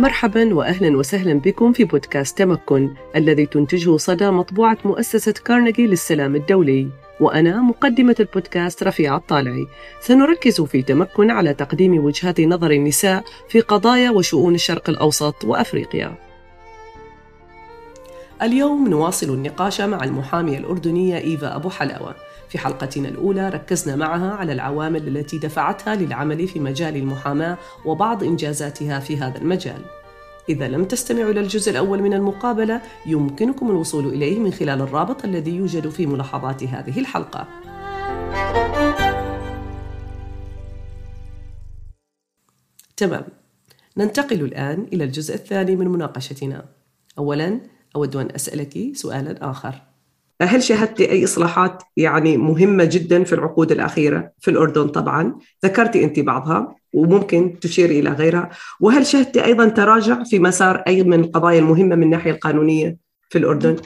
مرحبا واهلا وسهلا بكم في بودكاست تمكن الذي تنتجه صدى مطبوعة مؤسسة كارنيجي للسلام الدولي. وأنا مقدمة البودكاست رفيعة الطالعي. سنركز في تمكن على تقديم وجهات نظر النساء في قضايا وشؤون الشرق الأوسط وأفريقيا. اليوم نواصل النقاش مع المحاميه الاردنيه إيفا أبو حلاوة. في حلقتنا الأولى ركزنا معها على العوامل التي دفعتها للعمل في مجال المحاماة وبعض إنجازاتها في هذا المجال. إذا لم تستمعوا إلى الجزء الأول من المقابلة يمكنكم الوصول إليه من خلال الرابط الذي يوجد في ملاحظات هذه الحلقة. تمام. ننتقل الآن إلى الجزء الثاني من مناقشتنا. أولاً أود أن أسألك سؤالا آخر. هل شاهدت أي إصلاحات يعني مهمة جدا في العقود الأخيرة في الأردن؟ طبعا. ذكرتي أنت بعضها وممكن تشير إلى غيرها. وهل شاهدت أيضا تراجع في مسار أي من القضايا المهمة من الناحية القانونية في الأردن؟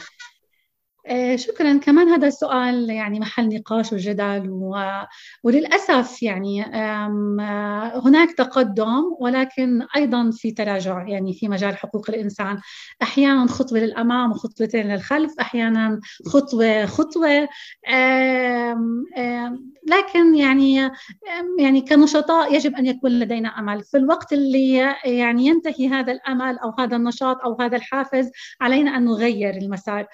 آه، شكرا. كمان هذا السؤال يعني محل نقاش وجدل و... وللأسف يعني آه، هناك تقدم ولكن أيضا في تراجع يعني في مجال حقوق الإنسان. أحيانا خطوة للأمام وخطوتين للخلف أحيانا خطوة خطوة. لكن يعني يعني كنشطاء يجب أن يكون لدينا أمل. في الوقت اللي يعني ينتهي هذا الأمل أو هذا النشاط أو هذا الحافز علينا أن نغير المسار.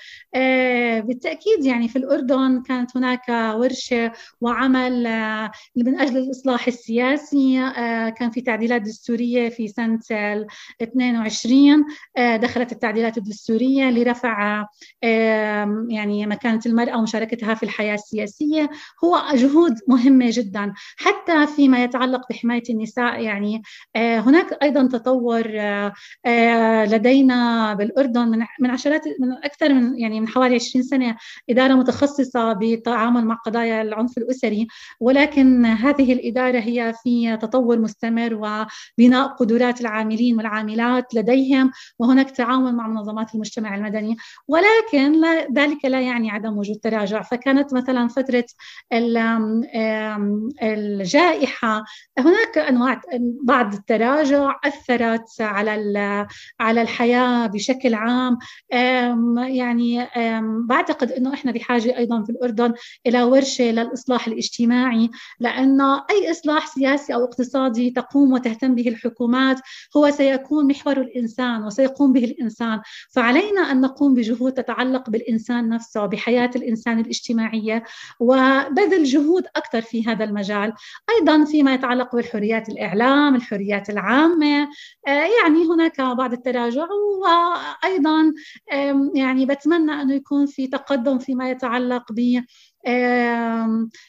آه، بالتأكيد يعني في الأردن كانت هناك ورشة وعمل آه، من أجل الإصلاح السياسي آه، كان في تعديلات دستورية في سنة 22 دخلت التعديلات الدستورية لرفع يعني مكانة المرأة ومشاركتها في الحياة السياسية. هو جهود مهمة جدا. حتى فيما يتعلق بحماية النساء يعني هناك أيضا تطور لدينا بالأردن من من عشرات من أكثر من يعني من حوالي 20 سنة إدارة متخصصة بالتعامل مع قضايا العنف الأسري ولكن هذه الإدارة هي في تطور مستمر وبناء قدرات العاملين والعاملات لديهم وهناك تعاون مع منظمات المجتمع المدني. ولكن لا ذلك لا يعني عدم وجود تراجع. فكانت مثلا فترة الجائحة. هناك أنواع بعض التراجع أثرت على على الحياة بشكل عام. يعني بعتقد أنه إحنا بحاجة أيضا في الأردن إلى ورشة للإصلاح الاجتماعي لأنه أي إصلاح سياسي أو اقتصادي تقوم وتهتم به الحكومات هو سيكون محور الإنسان وسيقوم به الإنسان. فعلينا أن نقوم بجهود تتعلق بالإنسان نفسه بحياة الإنسان الاجتماعية وبذل جهود أكثر في هذا المجال. أيضا فيما يتعلق بالحريات الإعلام الحريات العامة آه، يعني هناك بعض التراجع وأيضا يعني بتمنى أنه يكون في تقدم فيما يتعلق ب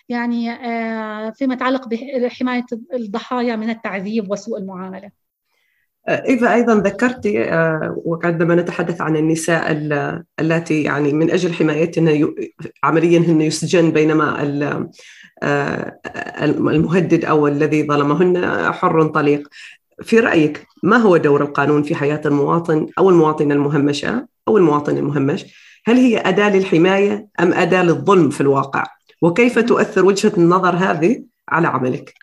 يعني آه، فيما يتعلق بحماية الضحايا من التعذيب وسوء المعاملة. إيفا أيضا ذكرت آه، وعندما نتحدث عن النساء اللاتي يعني من أجل حمايتهن عمليا هن يسجن بينما آه، المهدد أو الذي ظلمهن حر طليق. في رأيك ما هو دور القانون في حياة المواطن أو المواطنة المهمشة أو المواطن المهمش؟ هل هي أداة للحماية أم أداة للظلم في الواقع؟ وكيف تؤثر وجهة النظر هذه على عملك؟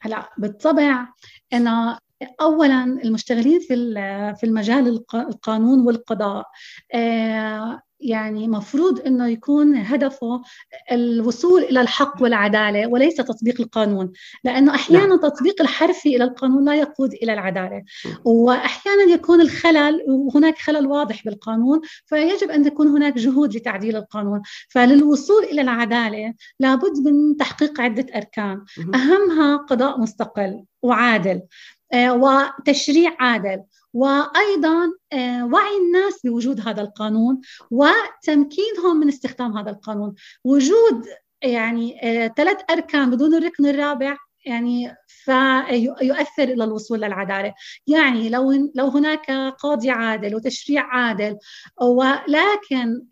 هلا بالطبع أنا اولا المشتغلين في في المجال القانون والقضاء آه، يعني مفروض إنه يكون هدفه الوصول إلى الحق والعدالة وليس تطبيق القانون لأنه أحيانا. نعم. تطبيق الحرفي إلى القانون لا يقود إلى العدالة. واحيانا يكون الخلل وهناك خلل واضح بالقانون فيجب أن تكون هناك جهود لتعديل القانون. فللوصول إلى العدالة لابد من تحقيق عدة أركان. أهمها قضاء مستقل وعادل. وتشريع عادل. وأيضا آه، وعي الناس بوجود هذا القانون وتمكينهم من استخدام هذا القانون. وجود يعني آه، ثلاث أركان بدون الركن الرابع يعني فيؤثر إلى الوصول للعدالة، يعني لو لو هناك قاضي عادل وتشريع عادل ولكن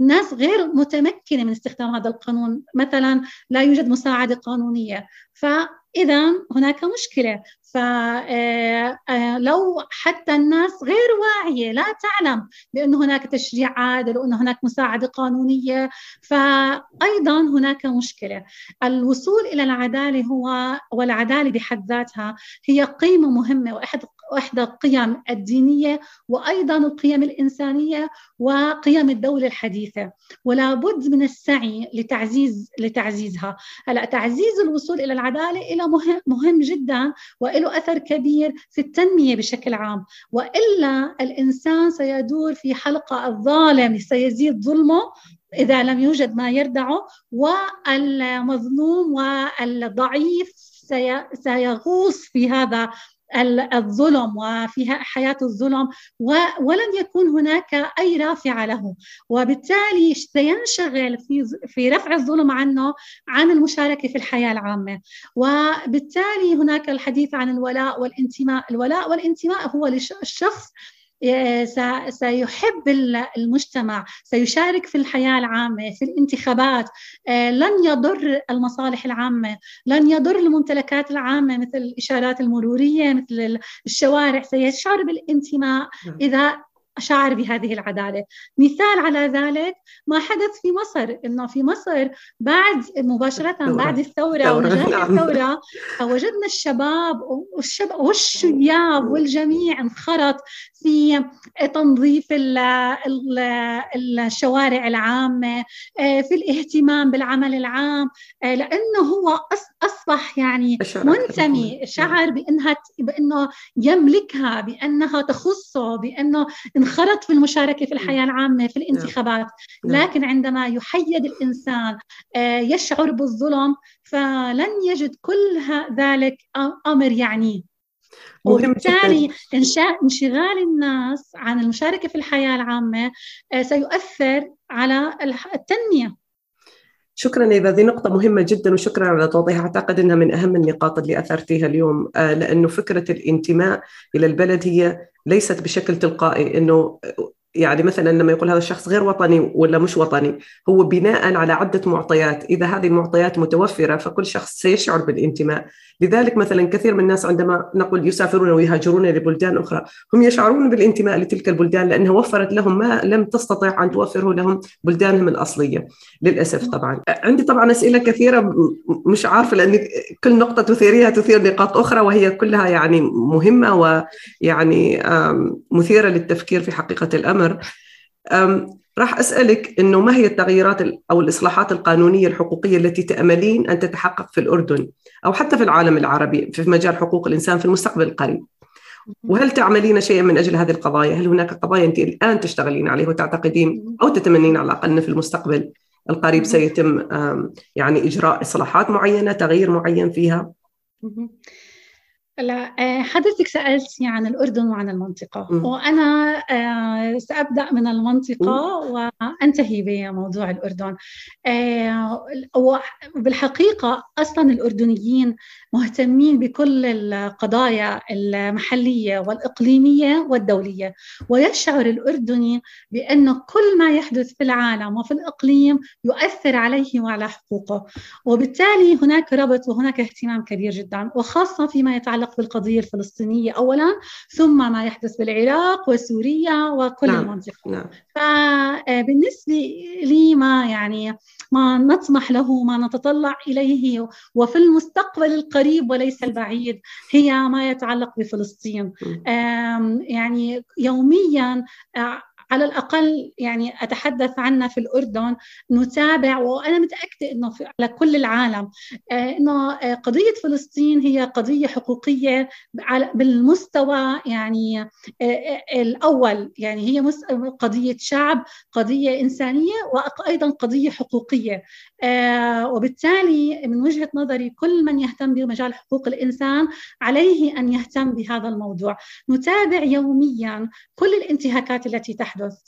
الناس غير متمكنة من استخدام هذا القانون، مثلا لا يوجد مساعدة قانونية، ف فإذا هناك مشكلة. فلو حتى الناس غير واعية لا تعلم بأن هناك تشريع عادل وأن هناك مساعدة قانونية فأيضا هناك مشكلة. الوصول إلى العدالة هو والعدالة بحد ذاتها هي قيمة مهمة وإحدى إحدى القيم الدينية وأيضا القيم الإنسانية وقيم الدولة الحديثة. ولا بد من السعي لتعزيز لتعزيزها. هلا تعزيز الوصول إلى العدالة إلى مهم, مهم جدا وله أثر كبير في التنمية بشكل عام. وإلا الإنسان سيدور في حلقة الظالم سيزيد ظلمه إذا لم يوجد ما يردعه والمظلوم والضعيف سيغوص في هذا الظلم وفيها حياة الظلم ولن يكون هناك أي رافعة له وبالتالي سينشغل في في رفع الظلم عنه عن المشاركة في الحياة العامة. وبالتالي هناك الحديث عن الولاء والانتماء الولاء والانتماء هو للشخص سيحب المجتمع سيشارك في الحياة العامة في الانتخابات. آه، لن يضر المصالح العامة لن يضر الممتلكات العامة مثل الإشارات المرورية مثل الشوارع. سيشعر بالانتماء. نعم. إذا شعر بهذه العدالة مثال على ذلك ما حدث في مصر إنه في مصر بعد مباشرة بعد الثورة ونجاح نعم. الثورة وجدنا الشباب والشباب والشياب والجميع انخرط في تنظيف الشوارع العامة في الاهتمام بالعمل العام لأنه هو أصبح يعني منتمي شعر بأنها بأنه يملكها بأنها تخصه بأنه انخرط في المشاركة في الحياة العامة في الانتخابات. نعم. لكن عندما يحيد الإنسان آه، يشعر بالظلم فلن يجد كل ذلك أمر يعنيه وبالتالي إنشاء انشغال الناس عن المشاركة في الحياة العامة آه، سيؤثر على التنمية. شكرا إذا هذه نقطة مهمة جدا وشكرا على توضيحها. أعتقد أنها من أهم النقاط اللي أثرتيها اليوم آه، لأنه فكرة الانتماء إلى البلد هي ليست بشكل تلقائي إنه يعني مثلا لما يقول هذا الشخص غير وطني ولا مش وطني هو بناء على عدة معطيات. إذا هذه المعطيات متوفرة فكل شخص سيشعر بالانتماء. لذلك مثلا كثير من الناس عندما نقول يسافرون ويهاجرون لبلدان أخرى هم يشعرون بالانتماء لتلك البلدان لأنها وفرت لهم ما لم تستطع أن توفره لهم بلدانهم الأصلية. للأسف طبعا. عندي طبعا أسئلة كثيرة مش عارفة لأن كل نقطة تثيريها تثير نقاط أخرى وهي كلها يعني مهمة ويعني مثيرة للتفكير في حقيقة الأمر. راح أسألك أنه ما هي التغييرات أو الإصلاحات القانونية الحقوقية التي تأملين أن تتحقق في الأردن أو حتى في العالم العربي في مجال حقوق الإنسان في المستقبل القريب؟ وهل تعملين شيئا من أجل هذه القضايا؟ هل هناك قضايا أنت الآن تشتغلين عليه وتعتقدين أو تتمنين على الأقل في المستقبل القريب سيتم يعني إجراء إصلاحات معينة تغيير معين فيها؟ لا آه، حضرتك سألتني عن الأردن وعن المنطقة م. وأنا آه، سأبدأ من المنطقة م. وأنتهي بموضوع الأردن آه، وبالحقيقة أصلا الأردنيين مهتمين بكل القضايا المحلية والإقليمية والدولية ويشعر الأردني بأنه كل ما يحدث في العالم وفي الإقليم يؤثر عليه وعلى حقوقه وبالتالي هناك ربط وهناك اهتمام كبير جدا وخاصة فيما يتعلق بالقضية الفلسطينية أولا ثم ما يحدث بالعراق وسوريا وكل نعم. المنطقة نعم. فبالنسبة لي ما يعني ما نطمح له ما نتطلع إليه وفي المستقبل القريب وليس البعيد. هي ما يتعلق بفلسطين. يعني يوميا على الأقل يعني أتحدث عنها في الأردن نتابع وأنا متأكدة أنه في على كل العالم آه، أنه آه، قضية فلسطين هي قضية حقوقية بالمستوى يعني آه، الأول. يعني هي قضية شعب قضية إنسانية وأيضا قضية حقوقية. وبالتالي من وجهة نظري كل من يهتم بمجال حقوق الإنسان عليه أن يهتم بهذا الموضوع. نتابع يوميا كل الانتهاكات التي تحدث يحدث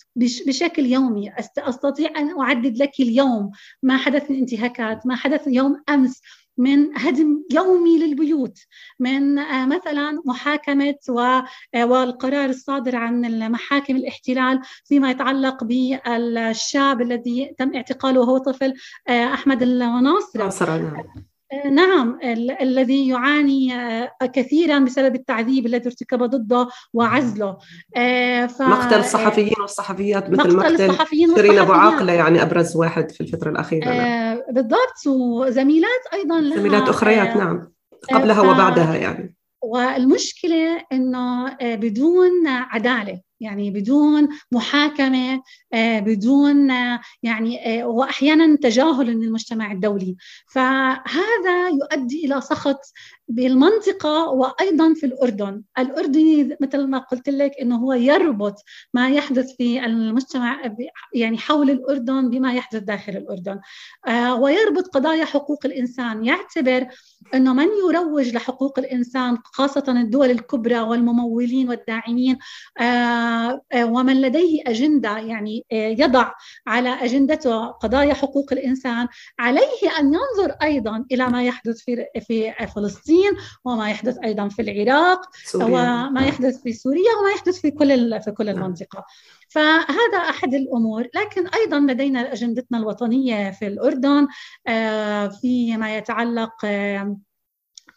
بشكل يومي. أستطيع أن أعدد لك اليوم. ما حدث من انتهاكات ما حدث يوم أمس من هدم يومي للبيوت. من آه، مثلا محاكمة آه، والقرار الصادر عن محاكم الاحتلال فيما يتعلق بالشاب الذي تم اعتقاله وهو طفل آه، أحمد الناصر. نعم. نعم الذي يعاني كثيرا بسبب التعذيب الذي ارتكب ضده وعزله. ف... مقتل الصحفيين والصحفيات مثل مقتل, الصحفيين شيرين أبو عاقلة يعني أبرز واحد في الفترة الأخيرة. نعم. بالضبط وزميلات أيضا لها زميلات أخريات نعم. قبلها ف... وبعدها يعني. والمشكلة إنه بدون عدالة. يعني بدون محاكمة آه، بدون آه، يعني آه، واحيانا تجاهل من المجتمع الدولي. فهذا يؤدي إلى سخط بالمنطقة وأيضا في الأردن. الأردني مثل ما قلت لك أنه هو يربط ما يحدث في المجتمع يعني حول الأردن بما يحدث داخل الأردن. ويربط قضايا حقوق الإنسان. يعتبر أنه من يروج لحقوق الإنسان خاصة الدول الكبرى والممولين والداعمين ومن لديه أجندة يعني يضع على أجندته قضايا حقوق الإنسان عليه أن ينظر أيضا إلى ما يحدث في في فلسطين. وما يحدث أيضا في العراق سوريا. وما يحدث في سوريا وما يحدث في كل في كل نعم. المنطقة فهذا أحد الأمور لكن أيضا لدينا أجندتنا الوطنية في الأردن فيما يتعلق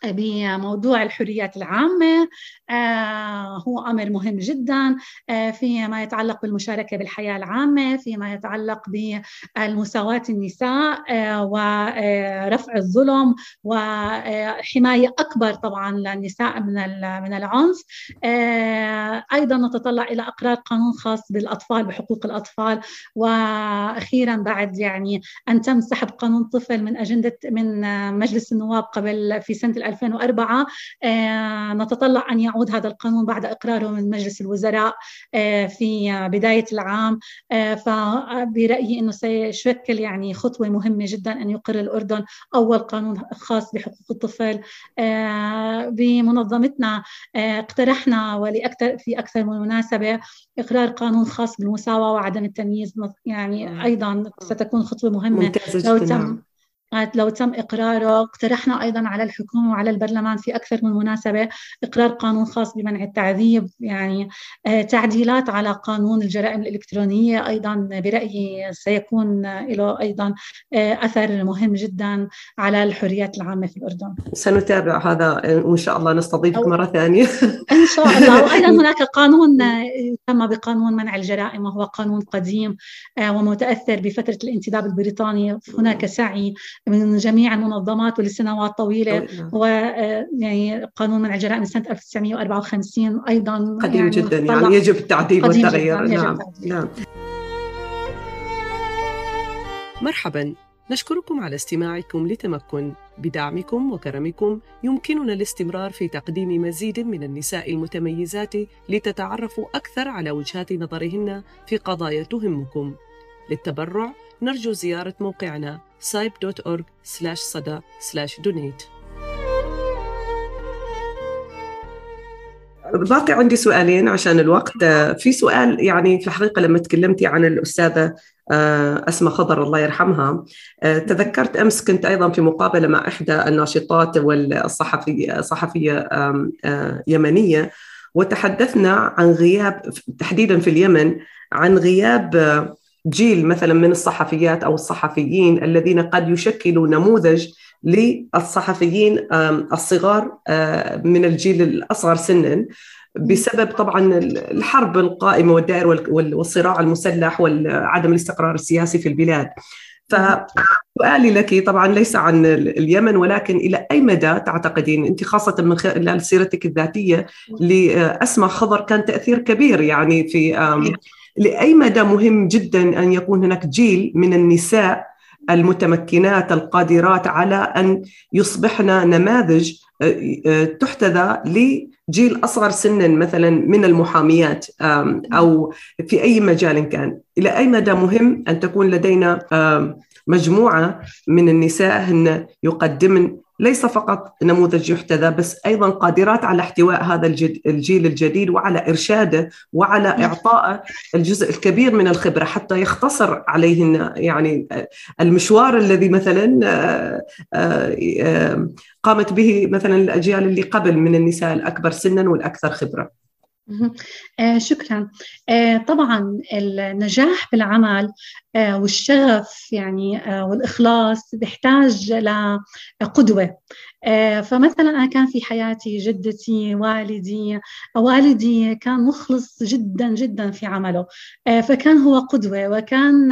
بموضوع الحريات العامة آه، هو أمر مهم جدا آه، فيما يتعلق بالمشاركة بالحياة العامة فيما يتعلق بالمساواة النساء آه، ورفع الظلم وحماية أكبر طبعا للنساء من من العنف. أيضا نتطلع إلى إقرار قانون خاص بالأطفال بحقوق الأطفال وأخيرا بعد يعني أن تم سحب قانون طفل من أجندة من مجلس النواب قبل في سنة 2004 آه، نتطلع أن يعود هذا القانون بعد إقراره من مجلس الوزراء آه، في بداية العام. آه، فبرأيي أنه سيشكل يعني خطوة مهمة جدا أن يقر الأردن أول قانون خاص بحقوق الطفل. بمنظمتنا اقترحنا ولأكثر في أكثر من مناسبة إقرار قانون خاص بالمساواة وعدم التمييز. يعني أيضا ستكون خطوة مهمة. لو تم. لو تم إقراره اقترحنا أيضا على الحكومة وعلى البرلمان في أكثر من مناسبة إقرار قانون خاص بمنع التعذيب يعني آه، تعديلات على قانون الجرائم الإلكترونية أيضا برأيي سيكون له أيضا آه، أثر مهم جدا على الحريات العامة في الأردن. سنتابع هذا وإن شاء الله نستضيفك مرة ثانية. إن شاء الله. وأيضا هناك قانون آه، يسمى بقانون منع الجرائم وهو قانون قديم ومتأثر بفترة الانتداب البريطاني. هناك سعي من جميع المنظمات ولسنوات طويلة. هو آه، يعني قانون منع الجرائم سنة 1954 أيضا قديم يعني جدا يعني يجب التعديل والتغيير. نعم. نعم. مرحبا. نشكركم على استماعكم لتمكن بدعمكم وكرمكم. يمكننا الاستمرار في تقديم مزيد من النساء المتميزات لتتعرفوا أكثر على وجهات نظرهن في قضايا تهمكم. للتبرع نرجو زيارة موقعنا saiporg صدى donate. باقي عندي سؤالين عشان الوقت. في سؤال يعني في الحقيقة لما تكلمتي عن الأستاذة آه، أسماء خضر الله يرحمها آه، تذكرت أمس كنت أيضا في مقابلة مع إحدى الناشطات والصحفية صحفية آه، يمنية وتحدثنا عن غياب تحديدا في اليمن عن غياب جيل مثلا من الصحفيات أو الصحفيين الذين قد يشكلوا نموذج للصحفيين الصغار من الجيل الأصغر سنا بسبب طبعا الحرب القائمة والدائر والصراع المسلح وعدم الاستقرار السياسي في البلاد. فسؤالي لك طبعا ليس عن اليمن ولكن إلى أي مدى تعتقدين أنت خاصة من خلال سيرتك الذاتية لاسماء خضر كان تأثير كبير يعني في لأي مدى مهم جدا أن يكون هناك جيل من النساء المتمكنات القادرات على أن يصبحن نماذج آه، آه، تحتذى لجيل أصغر سنا مثلا من المحاميات أو في أي مجال كان، إلى أي مدى مهم أن تكون لدينا مجموعة من النساء هن يقدمن ليس فقط نموذج يحتذى بس أيضا قادرات على احتواء هذا الجيل الجديد وعلى إرشاده وعلى إعطائه الجزء الكبير من الخبرة حتى يختصر عليهن يعني المشوار الذي مثلا آه، آه، قامت به مثلا الأجيال اللي قبل من النساء الأكبر سنا والأكثر خبرة. آه شكرا. آه طبعا النجاح بالعمل والشغف يعني والإخلاص بيحتاج لقدوة آه، فمثلا أنا كان في حياتي جدتي والدي والدي كان مخلص جدا جدا في عمله. آه، فكان هو قدوة وكان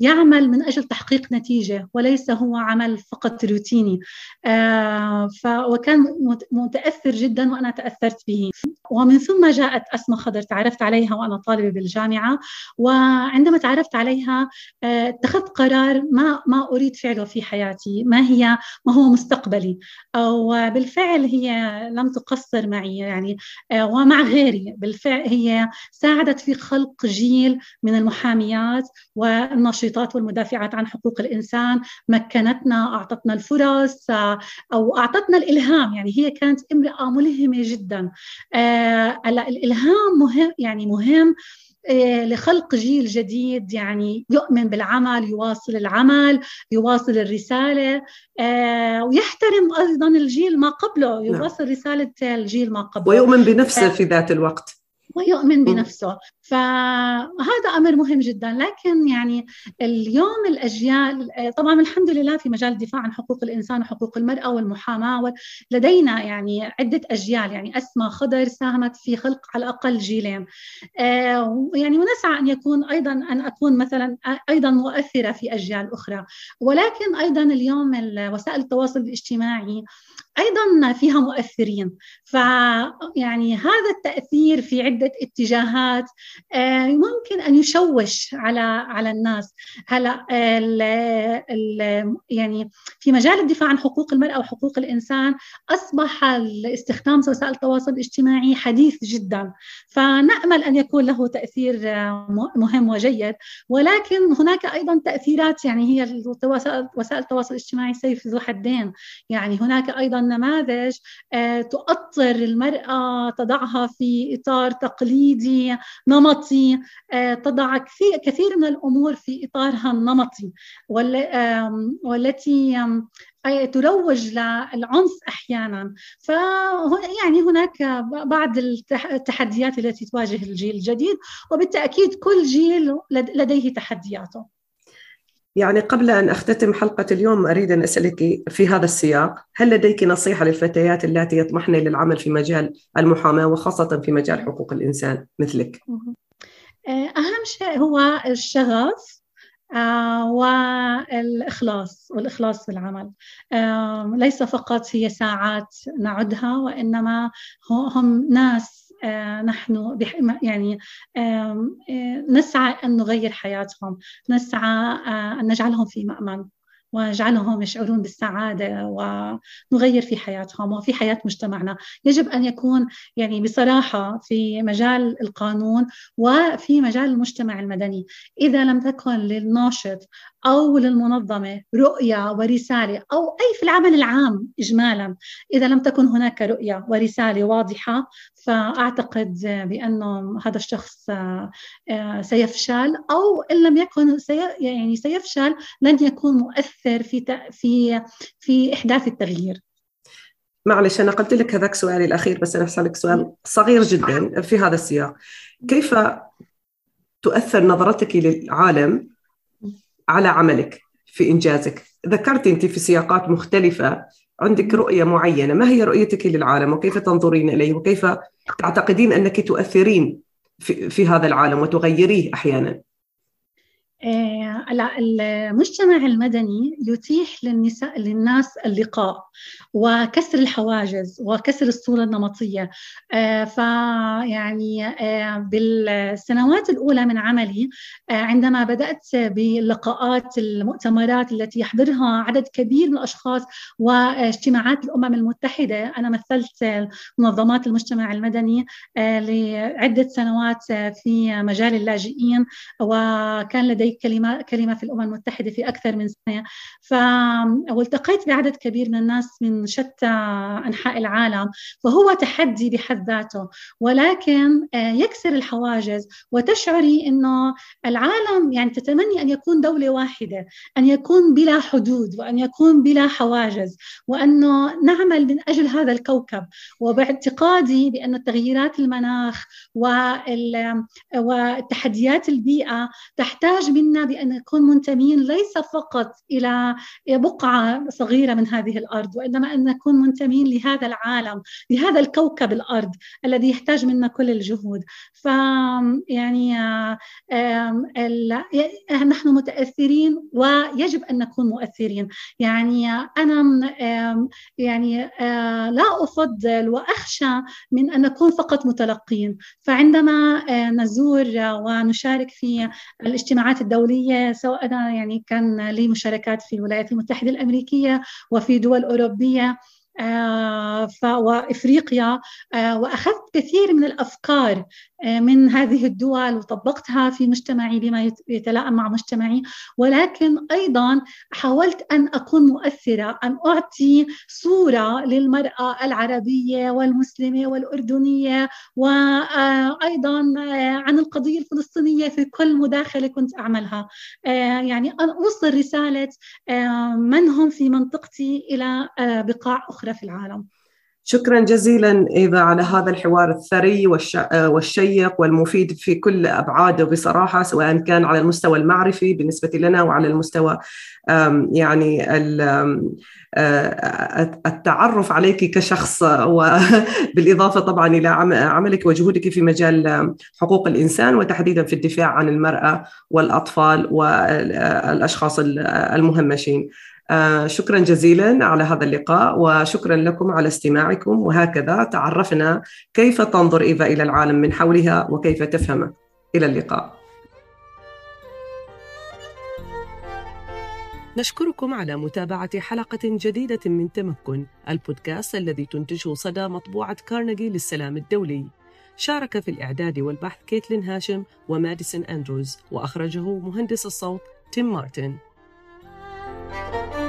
يعمل من أجل تحقيق نتيجة وليس هو عمل فقط روتيني. آه، وكان متأثر جدا وأنا تأثرت به. ومن ثم جاءت أسمى خضر تعرفت عليها وأنا طالبة بالجامعة. وعندما تعرفت عليها اتخذت قرار ما ما أريد فعله في حياتي ما هي ما هو مستقبلي. وبالفعل هي لم تقصر معي يعني آه، ومع غيري. بالفعل هي ساعدت في خلق جيل من المحاميات والنشيطات والمدافعات عن حقوق الإنسان. مكنتنا أعطتنا الفرص آه، أو أعطتنا الإلهام. يعني هي كانت امرأة ملهمة جدا. آه، الإلهام مهم يعني مهم لخلق جيل جديد يعني يؤمن بالعمل يواصل العمل يواصل الرسالة آه، ويحترم أيضا الجيل ما قبله نعم. يواصل رسالة الجيل ما قبله ويؤمن بنفسه في ذات الوقت ويؤمن بنفسه. فهذا أمر مهم جدا. لكن يعني اليوم الأجيال طبعا الحمد لله في مجال الدفاع عن حقوق الإنسان وحقوق المرأة والمحاماة لدينا يعني عدة أجيال يعني أسماء خضر ساهمت في خلق على الأقل جيلين. آه، يعني ونسعى أن يكون أيضا أن أكون مثلا أيضا مؤثرة في أجيال أخرى. ولكن أيضا اليوم وسائل التواصل الاجتماعي أيضا فيها مؤثرين. فيعني هذا التأثير في عدة اتجاهات آه، ممكن أن يشوش على على الناس. هلأ ال ال يعني في مجال الدفاع عن حقوق المرأة وحقوق الإنسان أصبح الاستخدام وسائل التواصل الاجتماعي حديث جدا. فنأمل أن يكون له تأثير مهم وجيد. ولكن هناك أيضا تأثيرات يعني هي وسائل التواصل الاجتماعي سيف ذو حدين. يعني هناك أيضا نماذج آه، تؤطر المرأة تضعها في إطار تقليدي نمطي آه، تضع كثير من الأمور في إطارها النمطي والتي تروج للعنف أحيانا. فيعني هناك بعض التحديات التي تواجه الجيل الجديد وبالتأكيد كل جيل لديه تحدياته. يعني قبل أن أختتم حلقة اليوم أريد أن أسألك في هذا السياق هل لديك نصيحة للفتيات اللاتي يطمحن للعمل في مجال المحاماة وخاصة في مجال حقوق الإنسان مثلك؟ أهم شيء هو الشغف آه، والإخلاص والإخلاص في العمل ليس فقط هي ساعات نعدها وإنما هم ناس نحن يعني آه، نسعى أن نغير حياتهم نسعى أن نجعلهم في مأمن ونجعلهم يشعرون بالسعادة ونغير في حياتهم وفي حياة مجتمعنا. يجب أن يكون يعني بصراحة في مجال القانون وفي مجال المجتمع المدني. إذا لم تكن للناشط أو للمنظمة رؤية ورسالة أو أي في العمل العام إجمالا. إذا لم تكن هناك رؤية ورسالة واضحة فأعتقد بأنه هذا الشخص آه، سيفشل أو إن لم يكن سي يعني سيفشل لن يكون مؤثر في في في إحداث التغيير. معلش أنا قلت لك هذاك سؤالي الأخير بس أنا أسألك سؤال صغير جدا في هذا السياق. كيف تؤثر نظرتك للعالم على عملك في إنجازك. ذكرت أنت في سياقات مختلفة عندك رؤية معينة. ما هي رؤيتك للعالم؟ وكيف تنظرين إليه؟ وكيف تعتقدين أنك تؤثرين في, في هذا العالم وتغيريه أحيانا؟ آه، المجتمع المدني يتيح للنساء للناس اللقاء. وكسر الحواجز وكسر الصورة النمطية. آه، فيعني آه، بالسنوات الأولى من عملي عندما بدأت باللقاءات المؤتمرات التي يحضرها عدد كبير من الأشخاص واجتماعات الأمم المتحدة أنا مثلت منظمات المجتمع المدني لعدة سنوات في مجال اللاجئين وكان لدي كلمة كلمة في الأمم المتحدة في أكثر من سنة. ف والتقيت بعدد كبير من الناس من شتى أنحاء العالم فهو تحدي بحد ذاته. ولكن آه، يكسر الحواجز وتشعري أنه العالم يعني تتمني أن يكون دولة واحدة أن يكون بلا حدود وأن يكون بلا حواجز وأنه نعمل من أجل هذا الكوكب. وباعتقادي بأن تغييرات المناخ والتحديات البيئة تحتاج من منا بأن نكون منتمين ليس فقط إلى بقعة صغيرة من هذه الأرض وإنما أن نكون منتمين لهذا العالم لهذا الكوكب الأرض الذي يحتاج منا كل الجهود. ف يعني نحن متأثرين ويجب أن نكون مؤثرين. يعني أنا يعني آه، لا أفضل وأخشى من أن نكون فقط متلقين. فعندما آه، نزور ونشارك في الاجتماعات الدولية سواء يعني كان لي مشاركات في الولايات المتحدة الأمريكية وفي دول أوروبية آه، وإفريقيا آه، وأخذت كثير من الأفكار من هذه الدول وطبقتها في مجتمعي بما يتلائم مع مجتمعي. ولكن أيضا حاولت أن أكون مؤثرة أن أعطي صورة للمرأة العربية والمسلمة والأردنية وأيضا عن القضية الفلسطينية في كل مداخلة كنت أعملها. يعني أن أوصل رسالة من هم في منطقتي إلى بقاع أخرى في العالم. شكرا جزيلا إيفا على هذا الحوار الثري والشيق والمفيد في كل أبعاده بصراحة سواء كان على المستوى المعرفي بالنسبة لنا وعلى المستوى يعني التعرف عليك كشخص وبالإضافة طبعا إلى عملك وجهودك في مجال حقوق الإنسان وتحديدا في الدفاع عن المرأة والأطفال والأشخاص المهمشين. آه، شكرا جزيلا على هذا اللقاء وشكرا لكم على استماعكم وهكذا تعرفنا كيف تنظر إيفا إلى العالم من حولها وكيف تفهمه إلى اللقاء. نشكركم على متابعة حلقة جديدة من تمكن البودكاست الذي تنتجه صدى مطبوعة كارنيجي للسلام الدولي. شارك في الإعداد والبحث كيتلين هاشم وماديسون أندروز وأخرجه مهندس الصوت تيم مارتن. Thank you.